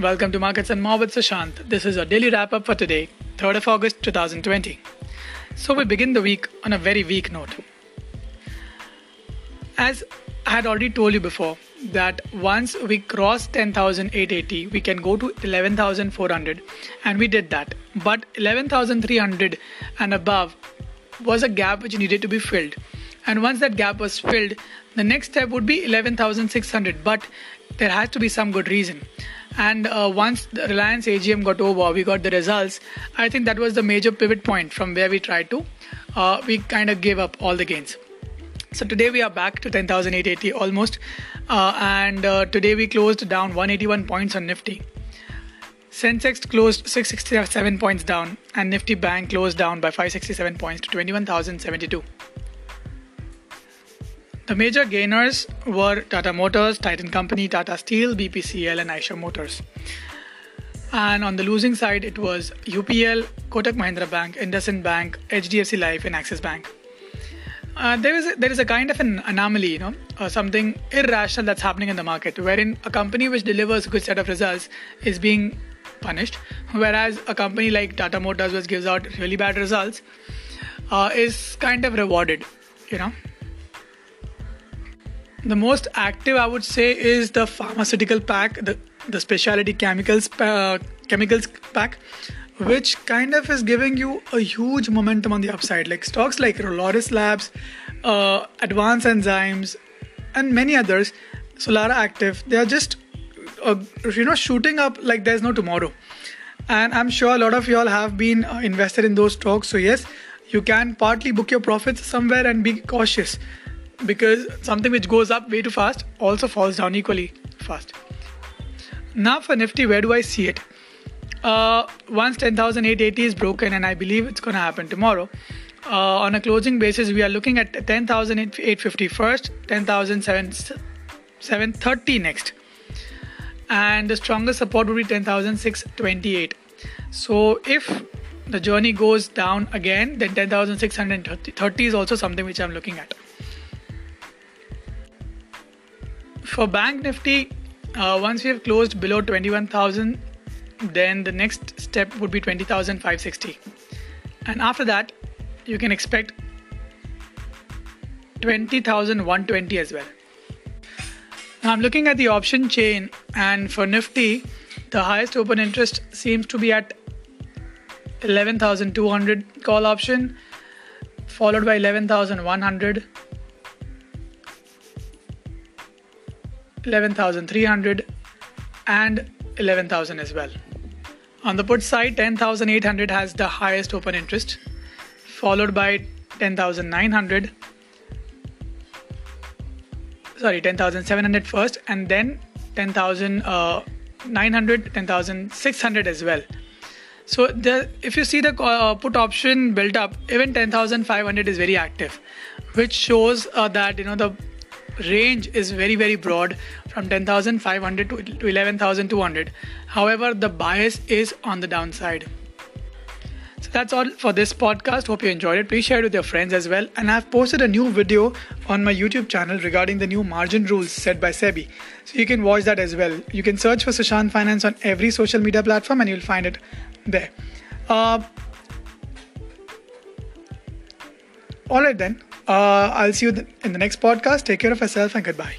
Welcome to Markets and More with Sushant. This is a daily wrap up for today, 3rd of August 2020. So, we begin the week on a very weak note. As I had already told you before, that once we cross 10,880, we can go to 11,400, and we did that. But 11,300 and above was a gap which needed to be filled. And once that gap was filled, the next step would be 11,600. But there has to be some good reason. And uh, once the Reliance AGM got over, we got the results. I think that was the major pivot point from where we tried to. Uh, we kind of gave up all the gains. So today we are back to 10,880 almost, uh, and uh, today we closed down 181 points on Nifty. Sensex closed 667 points down, and Nifty Bank closed down by 567 points to 21,072. The major gainers were Tata Motors, Titan Company, Tata Steel, BPCL, and Eicher Motors. And on the losing side, it was UPL, Kotak Mahindra Bank, IndusInd Bank, HDFC Life, and Axis Bank. Uh, there is a, there is a kind of an anomaly, you know, uh, something irrational that's happening in the market, wherein a company which delivers a good set of results is being punished, whereas a company like Tata Motors, which gives out really bad results, uh, is kind of rewarded, you know. The most active, I would say, is the pharmaceutical pack, the the specialty chemicals uh, chemicals pack, which kind of is giving you a huge momentum on the upside. Like stocks like Laurus Labs, uh, Advanced Enzymes, and many others, Solara Active, they are just uh, you know shooting up like there's no tomorrow. And I'm sure a lot of y'all have been uh, invested in those stocks. So yes, you can partly book your profits somewhere and be cautious because something which goes up way too fast also falls down equally fast. Now for Nifty, where do I see it? Uh, once 10,880 is broken, and I believe it's going to happen tomorrow, uh, on a closing basis, we are looking at 10,850 first, 10,730 next, and the strongest support would be 10,628. So if the journey goes down again, then 10,630 is also something which I'm looking at. For Bank Nifty, uh, once we have closed below 21,000, then the next step would be 20,560. And after that, you can expect 20,120 as well. Now I'm looking at the option chain, and for Nifty, the highest open interest seems to be at 11,200 call option, followed by 11,100, 11,300, and 11,000 as well. On the put side, 10,800 has the highest open interest, followed by 10,900. Sorry, 10,700 first, and then 10,900, uh, 10,600 as well. So the, if you see the uh, put option built up, even 10,500 is very active, which shows uh, that you know the range is very very broad from 10500 to, to 11200 however the bias is on the downside. So that's all for this podcast. Hope you enjoyed it. Please share it with your friends as well. And i've posted a new video on my youtube channel regarding the new margin rules set by sebi. So you can watch that as well. You can search for sushant finance on every social media platform and you'll find it there. Uh, all right then uh, I'll see you in the next podcast. Take care of yourself and goodbye.